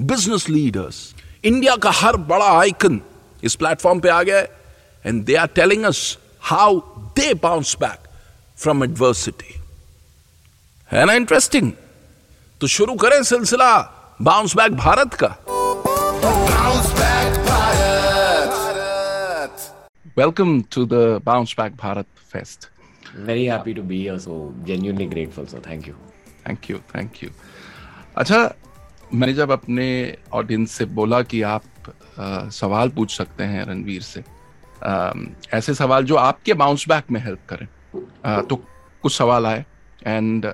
business leaders India का हर बड़ा आइकन इस प्लेटफॉर्म पे आ गया है and they are telling us how they bounce back from adversity है ना इंटरेस्टिंग तो शुरू करें सिलसिला बाउंस बैक भारत का Bounce back Bharat. Welcome to the bounce back Bharat fest very happy to be here so genuinely grateful so thank you. Thank you thank you अच्छा मैंने जब अपने ऑडियंस से बोला कि आप अ, सवाल पूछ सकते हैं रणवीर से अ, ऐसे सवाल जो आपके बाउंस बैक में हेल्प करें। अ, तो कुछ सवाल आए एंड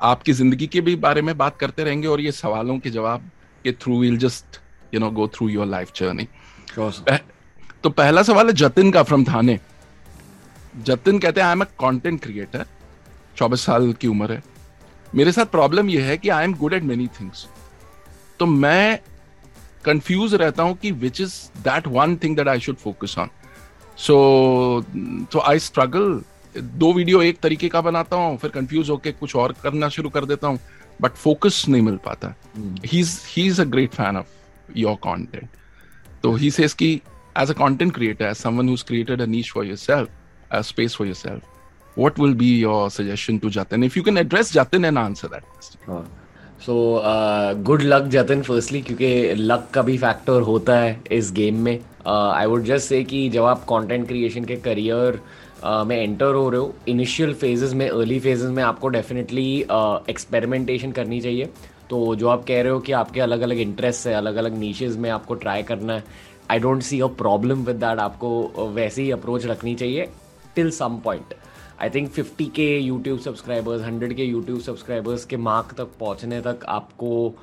आपकी ज़िंदगी के भी बारे में बात करते रहेंगे और ये सवालों के जवाब के through will just you know go through your life journey तो पहला सवाल है जतिन का फ्रॉम थाने। जतिन कहते हैं I am a content creator चौबीस साल की उम्र है। मेरे साथ प्रॉब्लम यह है कि I am good at many things तो मैं कंफ्यूज रहता हूँ कि which is that one thing that I should focus on so so I struggle दो वीडियो एक तरीके का बनाता हूँ फिर कंफ्यूज होकर कुछ और करना शुरू कर देता हूँ बट फोकस नहीं मिल पाता. He is a great fan of your content तो ही सेज की as a content creator as someone created a niche for yourself a space for yourself what will be your suggestion to Jatin if you can address Jatin an answer that question so good luck Jatin firstly क्योंकि luck का भी factor होता है इस game में। I would just say कि जब आप कंटेंट क्रिएशन के करियर में एंटर हो रहे हो इनिशियल फेजेस में अर्ली फेजेस में आपको डेफिनेटली एक्सपेरिमेंटेशन uh, करनी चाहिए। तो जो आप कह रहे हो कि आपके अलग अलग इंटरेस्ट है अलग अलग नीचेज में आपको ट्राई करना है I don't see a problem with that आपको वैसे ही अप्रोच रखनी चाहिए till some point I think 50 K YouTube subscribers 100 के यूट्यूब सब्सक्राइबर्स के मार्क तक पहुँचने तक आपको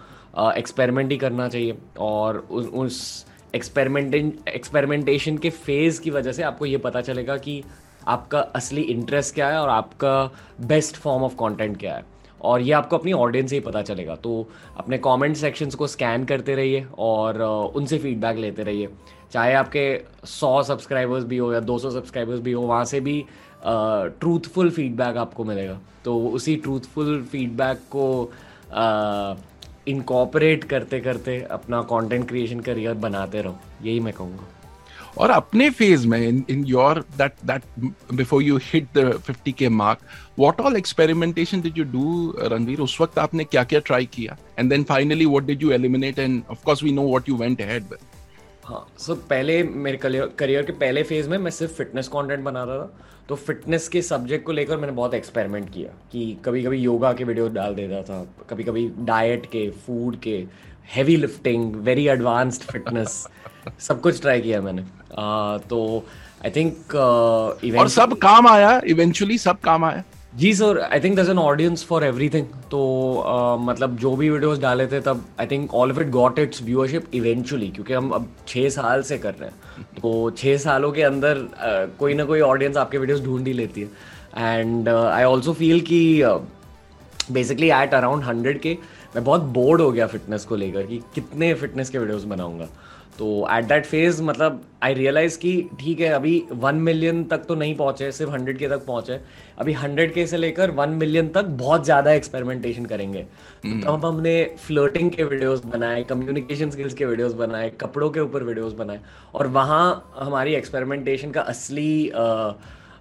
एक्सपेरिमेंट ही करना चाहिए। और उस, उस एक्सपेरिमेंट एक्सपेरिमेंटेशन के फ़ेज़ की वजह से आपको ये पता चलेगा कि आपका असली इंटरेस्ट क्या है और आपका बेस्ट फॉर्म ऑफ़ कंटेंट क्या है। और ये आपको अपनी ऑडियंस से ही पता चलेगा। तो अपने कमेंट सेक्शंस को स्कैन करते रहिए और uh, उनसे फीडबैक लेते रहिए। चाहे आपके 100 सब्सक्राइबर्स भी हो या 200 सब्सक्राइबर्स भी हो वहाँ से भी ट्रूथफुल uh, फीडबैक आपको मिलेगा। तो उसी ट्रूथफुल फीडबैक को इनकॉपरेट uh, करते करते अपना कंटेंट क्रिएशन करियर बनाते रहो। यही मैं कहूँगा। और अपने फ़ेज़ में in in your that that before you hit the 50 K mark what all experimentation did you do Ranveer उस वक्त आपने क्या क्या ट्राई किया? And then finally what did you eliminate and of course we know what you went ahead with हाँ so पहले मेरे career के पहले फ़ेज़ में मैं सिर्फ़ फिटनेस कंटेंट बना रहा था। तो फिटनेस के सब्जेक्ट को लेकर मैंने बहुत एक्सपेरिमेंट किया कि कभी कभी योगा के वीडियो डाल देता था कभी कभी डाइट के फ़ूड के heavy lifting very advanced fitness सब कुछ ट्राई किया मैंने। आ, तो आई थिंक और सब काम आया इवेंचुअली सब काम आया। जी sir I think this an audience for everything तो uh, मतलब जो भी वीडियोस डाले थे तब I think all of it got its viewership eventually क्योंकि हम अब छः साल से कर रहे हैं। तो छः सालों के अंदर uh, कोई ना कोई ऑडियंस आपके वीडियोस ढूंढ ही लेती है। एंड आई ऑल्सो फील कि basically at around hundred K मैं बहुत बोर्ड हो गया फिटनेस को लेकर कि कितने फिटनेस के वीडियोस बनाऊँगा। तो एट दैट फ़ेज़ मतलब आई रियलाइज़ कि ठीक है अभी वन मिलियन तक तो नहीं पहुँचे सिर्फ़ हंड्रेड के तक पहुँचे। अभी हंड्रेड के से लेकर वन मिलियन तक बहुत ज़्यादा एक्सपेरिमेंटेशन करेंगे। तो तब हमने फ्लर्टिंग के वीडियोस बनाए कम्युनिकेशन स्किल्स के वीडियोस बनाए कपड़ों के ऊपर वीडियोस बनाए। और वहाँ हमारी एक्सपेरिमेंटेशन का असली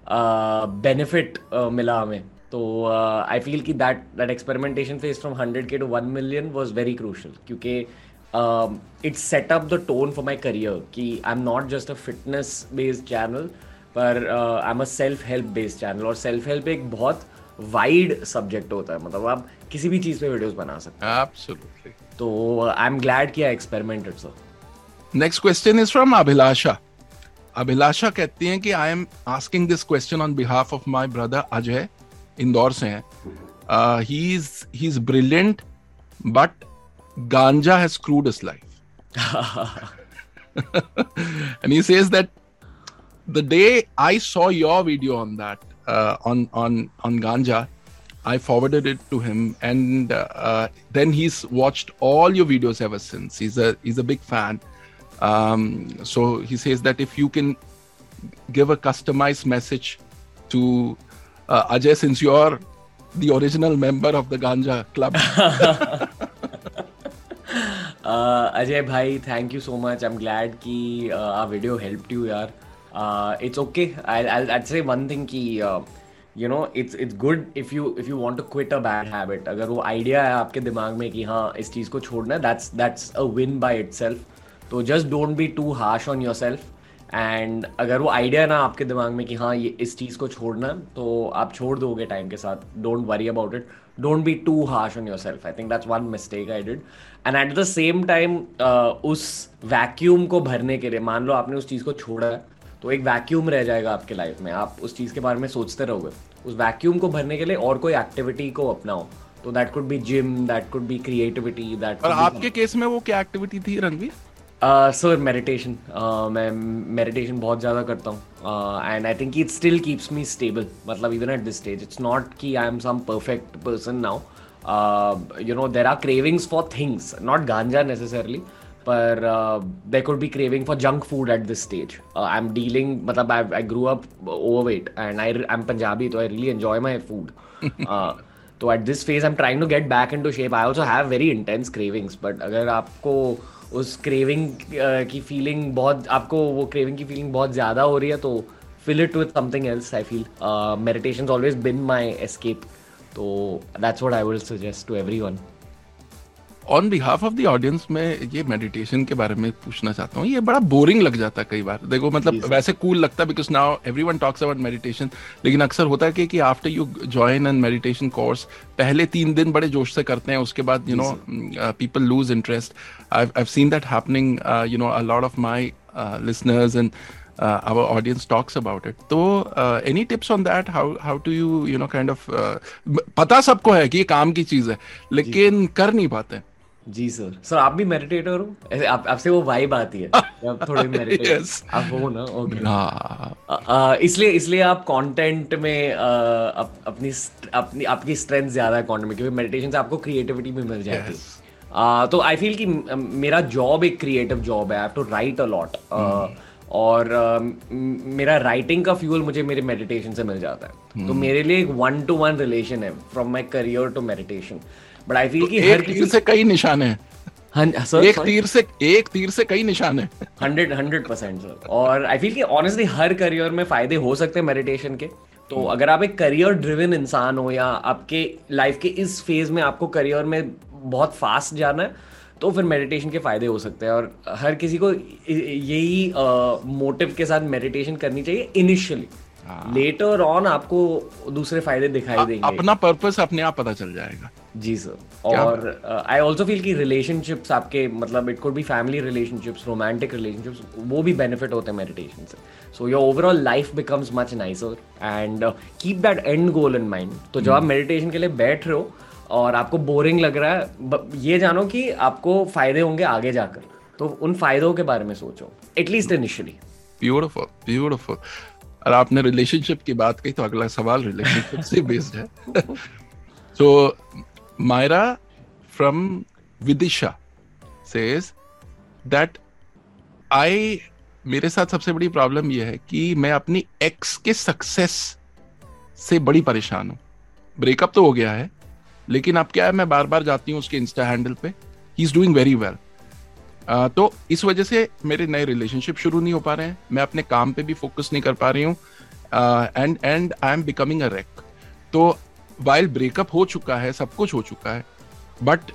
बेनिफिट uh, uh, uh, मिला हमें। तो आई फील कि that that experimentation phase from hundred K to one million was very crucial क्योंकि it set up the tone for my career कि I am not just a fitness based channel पर I am a self help based channel और self help एक बहुत wide subject होता है मतलब आप किसी भी चीज़ पे वीडियोस बना सकते Absolutely. हैं तो आई एम ग्लैड कि I experimented sir Next question is from Abhilasha. Abhilasha कहती हैं कि I am asking this question on behalf of my brother Ajay Indore से हैं he is he is brilliant but ganja has screwed his life. and he says that the day I saw your video on that, uh, on on on ganja, I forwarded it to him, and uh, uh, then he's watched all your videos ever since. He's a he's a big fan. Um, so he says that if you can give a customized message to uh, Ajay, since you're the original member of the Ganja Club. Ajay भाई thank you so much I am glad कि a video help you यार. It's okay I say one thing कि you know it's it's good if you if you want to quit a bad habit अगर वो idea है आपके दिमाग में कि हाँ इस चीज़ को छोड़ना है that's that's a win by itself तो just don't be too harsh on yourself and अगर वो आइडिया ना आपके दिमाग में कि हाँ ये, इस चीज़ को छोड़ना है तो आप छोड़ दोगे टाइम के साथ. Don't worry about it don't be too harsh on yourself I think that's one mistake I did and at the same time उस वैक्यूम को भरने के लिए मान लो आपने उस चीज़ को छोड़ा है तो एक वैक्यूम रह जाएगा आपके लाइफ में। आप उस चीज़ के बारे में सोचते रहोगे। उस वैक्यूम को भरने के लिए और कोई एक्टिविटी को अपनाओ। तो that could be gym that could be creativity that और आपके केस में वो क्या एक्टिविटी थी रणवीर सर मेडिटेशन मैं मेडिटेशन बहुत ज़्यादा करता हूँ. And I think it still keeps me stable मतलब even at this stage it's not कि I am some perfect person now you know there are cravings for things not ganja necessarily पर there could be craving for junk food at this stage I am dealing मतलब I I grew up overweight and I I am Punjabi तो I really enjoy my food तो at this phase I am trying to get back into shape I also have very intense cravings but अगर आपको उस craving की feeling बहुत, आपको वो craving की फीलिंग बहुत ज़्यादा हो रही है तो fill it with something else I feel meditation always been my escape तो that's what I will suggest to everyone on behalf of the audience में ये मेडिटेशन के बारे में पूछना चाहता हूँ। ये बड़ा बोरिंग लग जाता है कई बार। देखो मतलब वैसे कूल cool लगता है because now everyone talks about meditation लेकिन अक्सर होता है कि कि after you join an meditation course पहले तीन दिन बड़े जोश से करते हैं उसके बाद you know people lose interest I seen that happening you know a lot of my listeners and uh, our audience talks about it. so uh, any tips on that? How how do you you know kind of uh, पता सबको है कि ये काम की चीज़ है लेकिन कर नहीं पाते। जी सर। सर आप भी मेडिटेटर हो? ऐसे आप आपसे वो वाइब आती है। आप थोड़े मेडिटेट Yes. आप हो ना ओके हाँ इसलिए इसलिए आप कंटेंट में अ, अप, अपनी अपनी आपकी स्ट्रेंथ ज़्यादा है कंटेंट में क्योंकि मेडिटेशन से आपको क्रिएटिविटी भी मिल जाती है। अ, तो आई फील कि मेरा जॉब एक क्रिएटिव जॉब है। I have to write a lot और म- मेरा राइटिंग का फ्यूल मुझे मेरे मेडिटेशन से मिल जाता है। hmm. तो मेरे लिए एक वन टू वन रिलेशन है from my career to meditation but I feel कि हर तीर से कई निशाने हैं। हाँ सर एक तीर से एक तीर से कई निशाने हंड्रेड हंड्रेड परसेंट सर और आई फील कि ऑनेस्टली हर करियर में फ़ायदे हो सकते हैं मेडिटेशन के। तो अगर आप एक करियर ड्रिवन इंसान हो या आपके लाइफ के इस फ़ेज़ में आपको करियर में बहुत फास्ट जाना है तो फिर मेडिटेशन के फ़ायदे हो सकते हैं। और हर किसी को यही मोटिव के साथ मेडिटेशन करनी चाहिए इनिशियली लेटर ऑन आपको दूसरे फ़ायदे दिखाई देंगे। अपना पर्पस अपने आप पता चल जाएगा। जी सर। और आई ऑल्सो फील कि रिलेशनशिप्स आपके मतलब it could be family relationships romantic relationships वो भी बेनिफिट होते हैं मेडिटेशन से। So your overall life becomes much nicer and keep that end goal in mind तो जब आप मेडिटेशन के लिए बैठ रहे हो और आपको बोरिंग लग रहा है ये जानो कि आपको फ़ायदे होंगे आगे जाकर। तो उन फायदों के बारे में सोचो एटलीस्ट इनिशियली ब्यूटीफुल ब्यूटीफुल और आपने रिलेशनशिप की बात कही तो अगला सवाल रिलेशनशिप से बेस्ड है। So Myra from Vidisha says that I मेरे साथ सबसे बड़ी प्रॉब्लम यह है कि मैं अपनी एक्स के सक्सेस से बड़ी परेशान हूँ। ब्रेकअप तो हो गया है लेकिन अब क्या है मैं बार बार जाती हूँ उसके इंस्टा हैंडल पे। He is doing very well तो इस वजह से मेरे नए रिलेशनशिप शुरू नहीं हो पा रहे हैं मैं अपने काम पे भी फोकस नहीं कर पा रही हूँ and and I am becoming a wreck तो वाइल ब्रेकअप हो चुका है सब कुछ हो चुका है but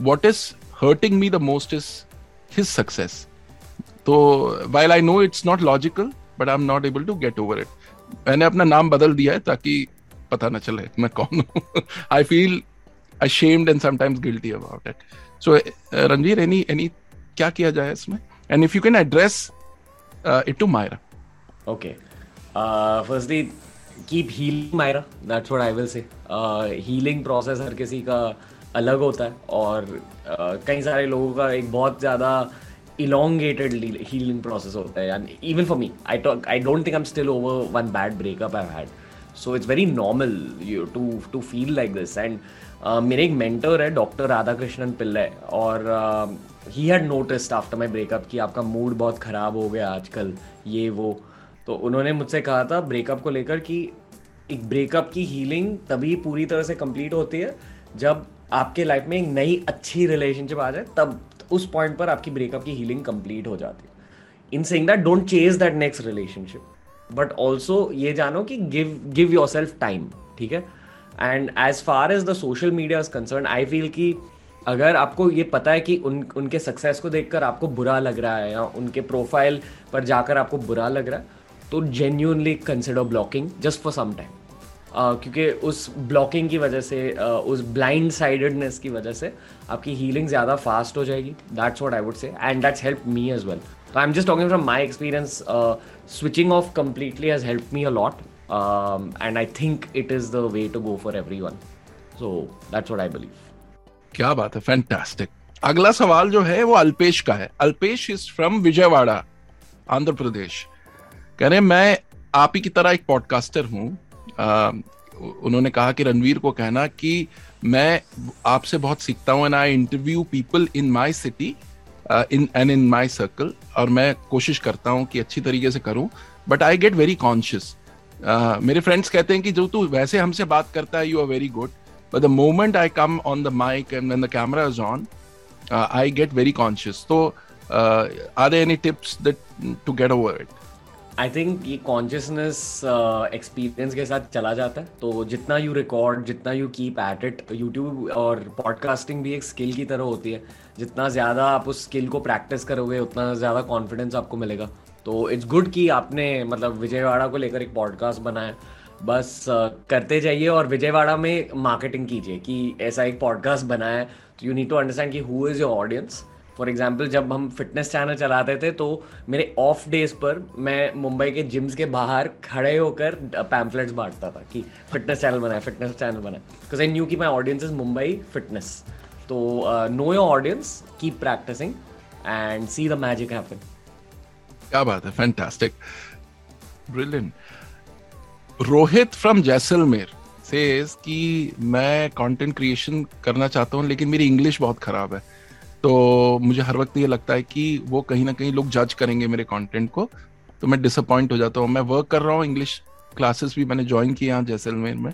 what is hurting me the most is his success. तो while I know it's not logical, but I'm not able to get over it. मैंने अपना नाम बदल दिया है ताकि पता ना चले मैं कौन हूँ I feel and sometimes guilty about it. So, uh, Ranveer, any any क्या किया जाए इसमें? Can address uh, it to Myra. Okay. Uh, firstly, keep healing, Myra. That's what I will say. Uh, healing process हर किसी का अलग होता है और uh, कई सारे लोगों का एक बहुत ज़्यादा elongated healing process होता है and even for me I talk I don't think I'm still over one bad breakup I've had so it's very normal you to to feel like this and uh, मेरे एक mentor है doctor Radhakrishnan Pillai और he had noticed after my breakup कि आपका mood बहुत ख़राब हो गया आजकल ये वो। तो उन्होंने मुझसे कहा था ब्रेकअप को लेकर कि एक ब्रेकअप की हीलिंग तभी पूरी तरह से कंप्लीट होती है जब आपके लाइफ में एक नई अच्छी रिलेशनशिप आ जाए तब उस पॉइंट पर आपकी ब्रेकअप की हीलिंग कंप्लीट हो जाती है। In saying that don't chase that next relationship but also ये जानो कि give give yourself time ठीक है? And as far as the social media is concern I feel कि अगर आपको ये पता है कि उन उनके सक्सेस को देखकर आपको बुरा लग रहा है या उनके प्रोफ़ाइल पर जाकर आपको बुरा लग रहा है तो genuinely consider blocking just for some time क्योंकि उस ब्लॉकिंग की वजह से uh, उस ब्लाइंड साइडेडनेस की वजह से आपकी हीलिंग ज़्यादा फास्ट हो जाएगी. That's what I would say and that's help me as well I am just talking from my experience switching off completely has help me a lot and I think it is the way to go for everyone so that's what I believe क्या बात है fantastic अगला सवाल जो है, वो अल्पेश का है. Alpesh is from Vijayawada, Andhra Pradesh. कह रहे मैं आप ही की तरह एक पॉडकास्टर हूँ. उन्होंने कहा कि रणवीर को कहना कि मैं आपसे बहुत सीखता हूँ and I interview people in my city in and in my circle और मैं कोशिश करता हूँ कि अच्छी तरीके से करूँ but I get very conscious मेरे फ्रेंड्स कहते हैं कि जो तू वैसे हमसे बात करता है you are very good moment I come on the mic and when the camera is on, uh, I get very conscious. So, uh, are there any tips that to get I think ये consciousness experience के साथ चला जाता है। तो जितना you record जितना you keep at it YouTube और पॉडकास्टिंग भी एक स्किल की तरह होती है। जितना ज़्यादा आप उस स्किल को प्रैक्टिस करोगे उतना ज़्यादा कॉन्फिडेंस आपको मिलेगा। तो इट्स गुड कि आपने मतलब विजयवाड़ा को लेकर एक पॉडकास्ट बनाया। बस करते जाइए और विजयवाड़ा में मार्केटिंग कीजिए कि ऐसा एक पॉडकास्ट बनाया तो यू नीड टू अंडरस्टैंड कि who is your audience for example जब हम फिटनेस चैनल चलाते थे तो मेरे ऑफ़ डेज़ पर मैं मुंबई के जिम्स के बाहर खड़े होकर पैम्फलेट्स बांटता था कि फिटनेस चैनल बनाए फिटनेस चैनल बनाए। बिकॉज़ आई न्यू कि my audience is Mumbai fitness तो know your audience keep practicing and see the magic happen क्या बात है fantastic brilliant Rohit from Jaisalmer says कि मैं कंटेंट क्रिएशन करना चाहता हूँ लेकिन मेरी इंग्लिश बहुत खराब है। तो मुझे हर वक्त ये लगता है कि वो कहीं ना कहीं लोग जज करेंगे मेरे कंटेंट को। तो मैं डिसअपॉइंट हो जाता हूँ। मैं वर्क कर रहा हूँ इंग्लिश क्लासेस भी मैंने ज्वाइन किया यहाँ जैसलमेर में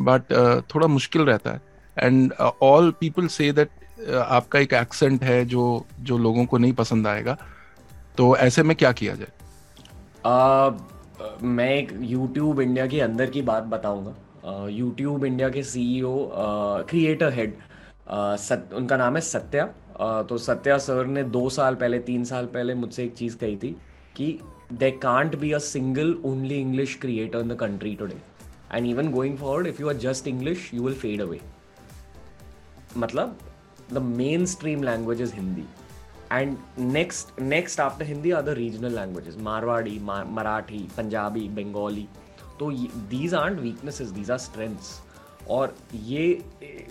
बट uh, थोड़ा मुश्किल रहता है। And all people say that आपका एक एक्सेंट है जो जो लोगों को नहीं पसंद आएगा। तो ऐसे में क्या किया जाए? uh, मैं एक YouTube इंडिया के अंदर की बात बताऊँगा। यूट्यूब इंडिया के सीईओ क्रिएटर हेड उनका नाम है सत्या। uh, तो सत्या सर ने दो साल पहले तीन साल पहले मुझसे एक चीज़ कही थी कि they can't be a single only English creator in the country today and even going forward if you are just English you will fade away मतलब the mainstream language is Hindi and next next after hindi are the regional languages. Mar- marathi punjabi bengali. तो these aren't weaknesses these are strengths और ये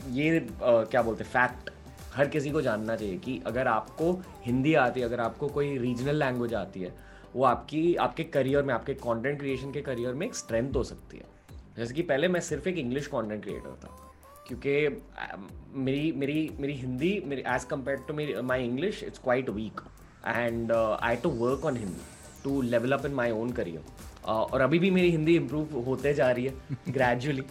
ये uh, क्या बोलते हैं fact हर किसी को जानना चाहिए कि अगर आपको हिंदी आती है अगर आपको कोई रीजनल लैंग्वेज आती है वो आपकी आपके करियर में आपके कंटेंट क्रिएशन के करियर में एक स्ट्रेंथ हो सकती है। जैसे कि पहले मैं सिर्फ़ एक इंग्लिश कंटेंट क्रिएटर था। क्योंकि मेरी मेरी मेरी हिंदी, मेरी एज कंपेयर टू मेरी my English it's quite weak and I too work on Hindi to level up in my own career और अभी भी मेरी हिंदी इम्प्रूव होते जा रही है ग्रेजुअली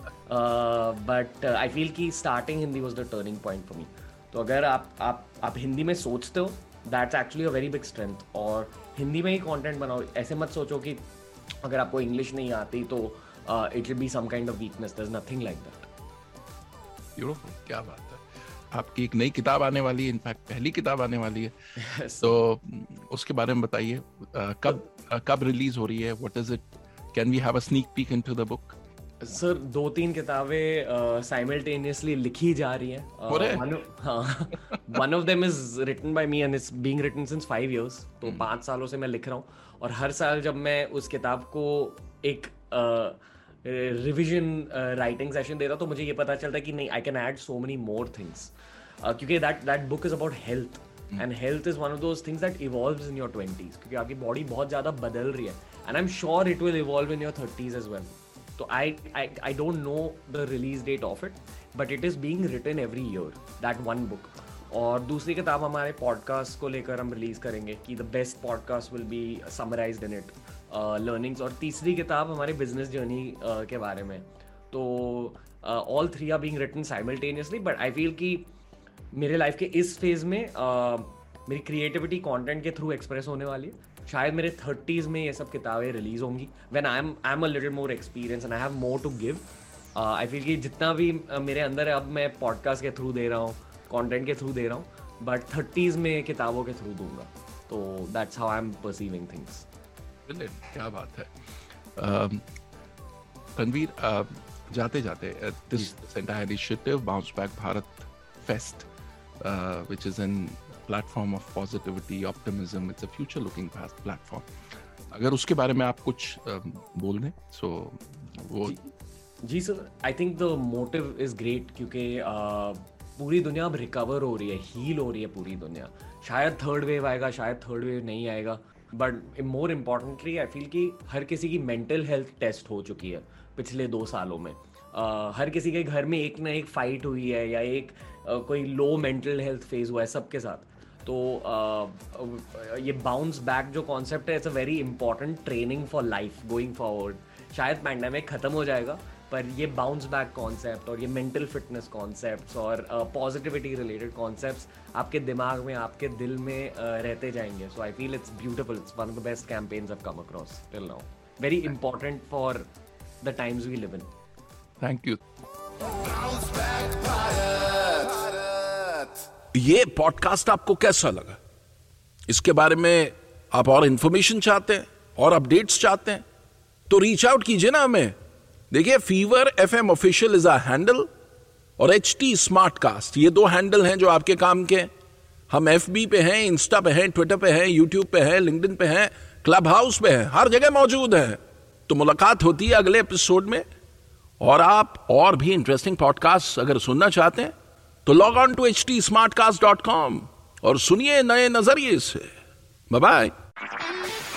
बट आई फील कि starting Hindi was the turning point for me तो अगर आप आप आप हिंदी में सोचते हो that's actually a very big strength और हिंदी में ही कंटेंट बनाओ, ऐसे मत सोचो कि अगर आपको इंग्लिश नहीं आती तो it will be some kind of weakness there is nothing like that beautiful क्या बात है। आपकी एक नई किताब आने वाली है इनफैक्ट पहली किताब आने वाली है। yes. तो उसके बारे में बताइए uh, कब uh, कब रिलीज़ हो रही है what is it can we have a sneak peek into the book sir दो तीन किताबें साइमल्टेनियसली uh, लिखी जा रही हैं। One of them is written by me and it's being written since five years तो hmm. पाँच सालों से मैं लिख रहा हूँ और हर साल जब मैं उस किताब को एक रिविजन राइटिंग सेशन देता तो मुझे ये पता चलता कि नहीं I can add so many more things क्योंकि that that book is about health and health is one of those things that evolve in your twenties क्योंकि आपकी बॉडी बहुत ज़्यादा बदल रही है. And I am sure it will evolve in your thirties as well तो I I don't know the release date of it but it is being written every year that one book और दूसरी किताब हमारे podcast को लेकर हम release करेंगे कि the best podcast will be summarise in it learnings और तीसरी किताब हमारे बिज़नेस जर्नी के बारे में। तो all three are being written simultaneously but I feel कि मेरे लाइफ के इस फ़ेज़ में मेरी क्रिएटिविटी कंटेंट के थ्रू एक्सप्रेस होने वाली है। शायद मेरे थर्टीज़ में ये सब किताबें रिलीज़ होंगी। When I am I am a little more experience and I have more to give I feel कि जितना भी मेरे अंदर है अब मैं पॉडकास्ट के थ्रू दे रहा हूँ कॉन्टेंट के थ्रू दे रहा हूँ बट थर्टीज़ में किताबों के थ्रू दूँगा। तो that's how I am perceiving things क्या बात है। uh, जाते जाते this entire initiative bounce back Bharat fest which is an platform of positivity optimism it's a future looking platform अगर उसके बारे में आप कुछ बोल दें सो वो जी sir I think the motive is great क्योंकि पूरी दुनिया अब रिकवर हो रही है हील हो रही है पूरी दुनिया। शायद थर्ड वेव आएगा शायद थर्ड वेव नहीं आएगा। But more importantly I feel कि हर किसी की मेंटल हेल्थ टेस्ट हो चुकी है पिछले दो सालों में। uh, हर किसी के घर में एक ना एक फाइट हुई है या एक uh, कोई लो मेंटल हेल्थ फ़ेज़ हुआ है सबके साथ। तो uh, ये बाउंस बैक जो कॉन्सेप्ट है it's a very important training for life going forward शायद पैंडमिक खत्म हो जाएगा पर ये बाउंस बैक कॉन्सेप्ट और ये मेंटल फिटनेस कॉन्सेप्ट और पॉजिटिविटी रिलेटेड कॉन्सेप्ट आपके दिमाग में आपके दिल में uh, रहते जाएँगे। So I feel it's beautiful it's one of the best campaigns of come across till now very important for the times we live in thank you ये पॉडकास्ट आपको कैसा लगा? इसके बारे में आप और इंफॉर्मेशन चाहते हैं और अपडेट्स चाहते हैं तो रीच आउट कीजिए ना हमें। देखिए fever F M official is a handle और एच टी स्मार्ट कास्ट ये दो हैंडल हैं जो आपके काम के हम एफ़ बी पे हैं इंस्टा पे हैं ट्विटर पे हैं यूट्यूब पे हैं लिंक्डइन पे हैं क्लब हाउस पे हैं, हर जगह मौजूद हैं। तो मुलाकात होती है अगले एपिसोड में और आप और भी इंटरेस्टिंग पॉडकास्ट अगर सुनना चाहते हैं तो log on to H T smart cast dot com और सुनिए नए नज़रिए से। बाय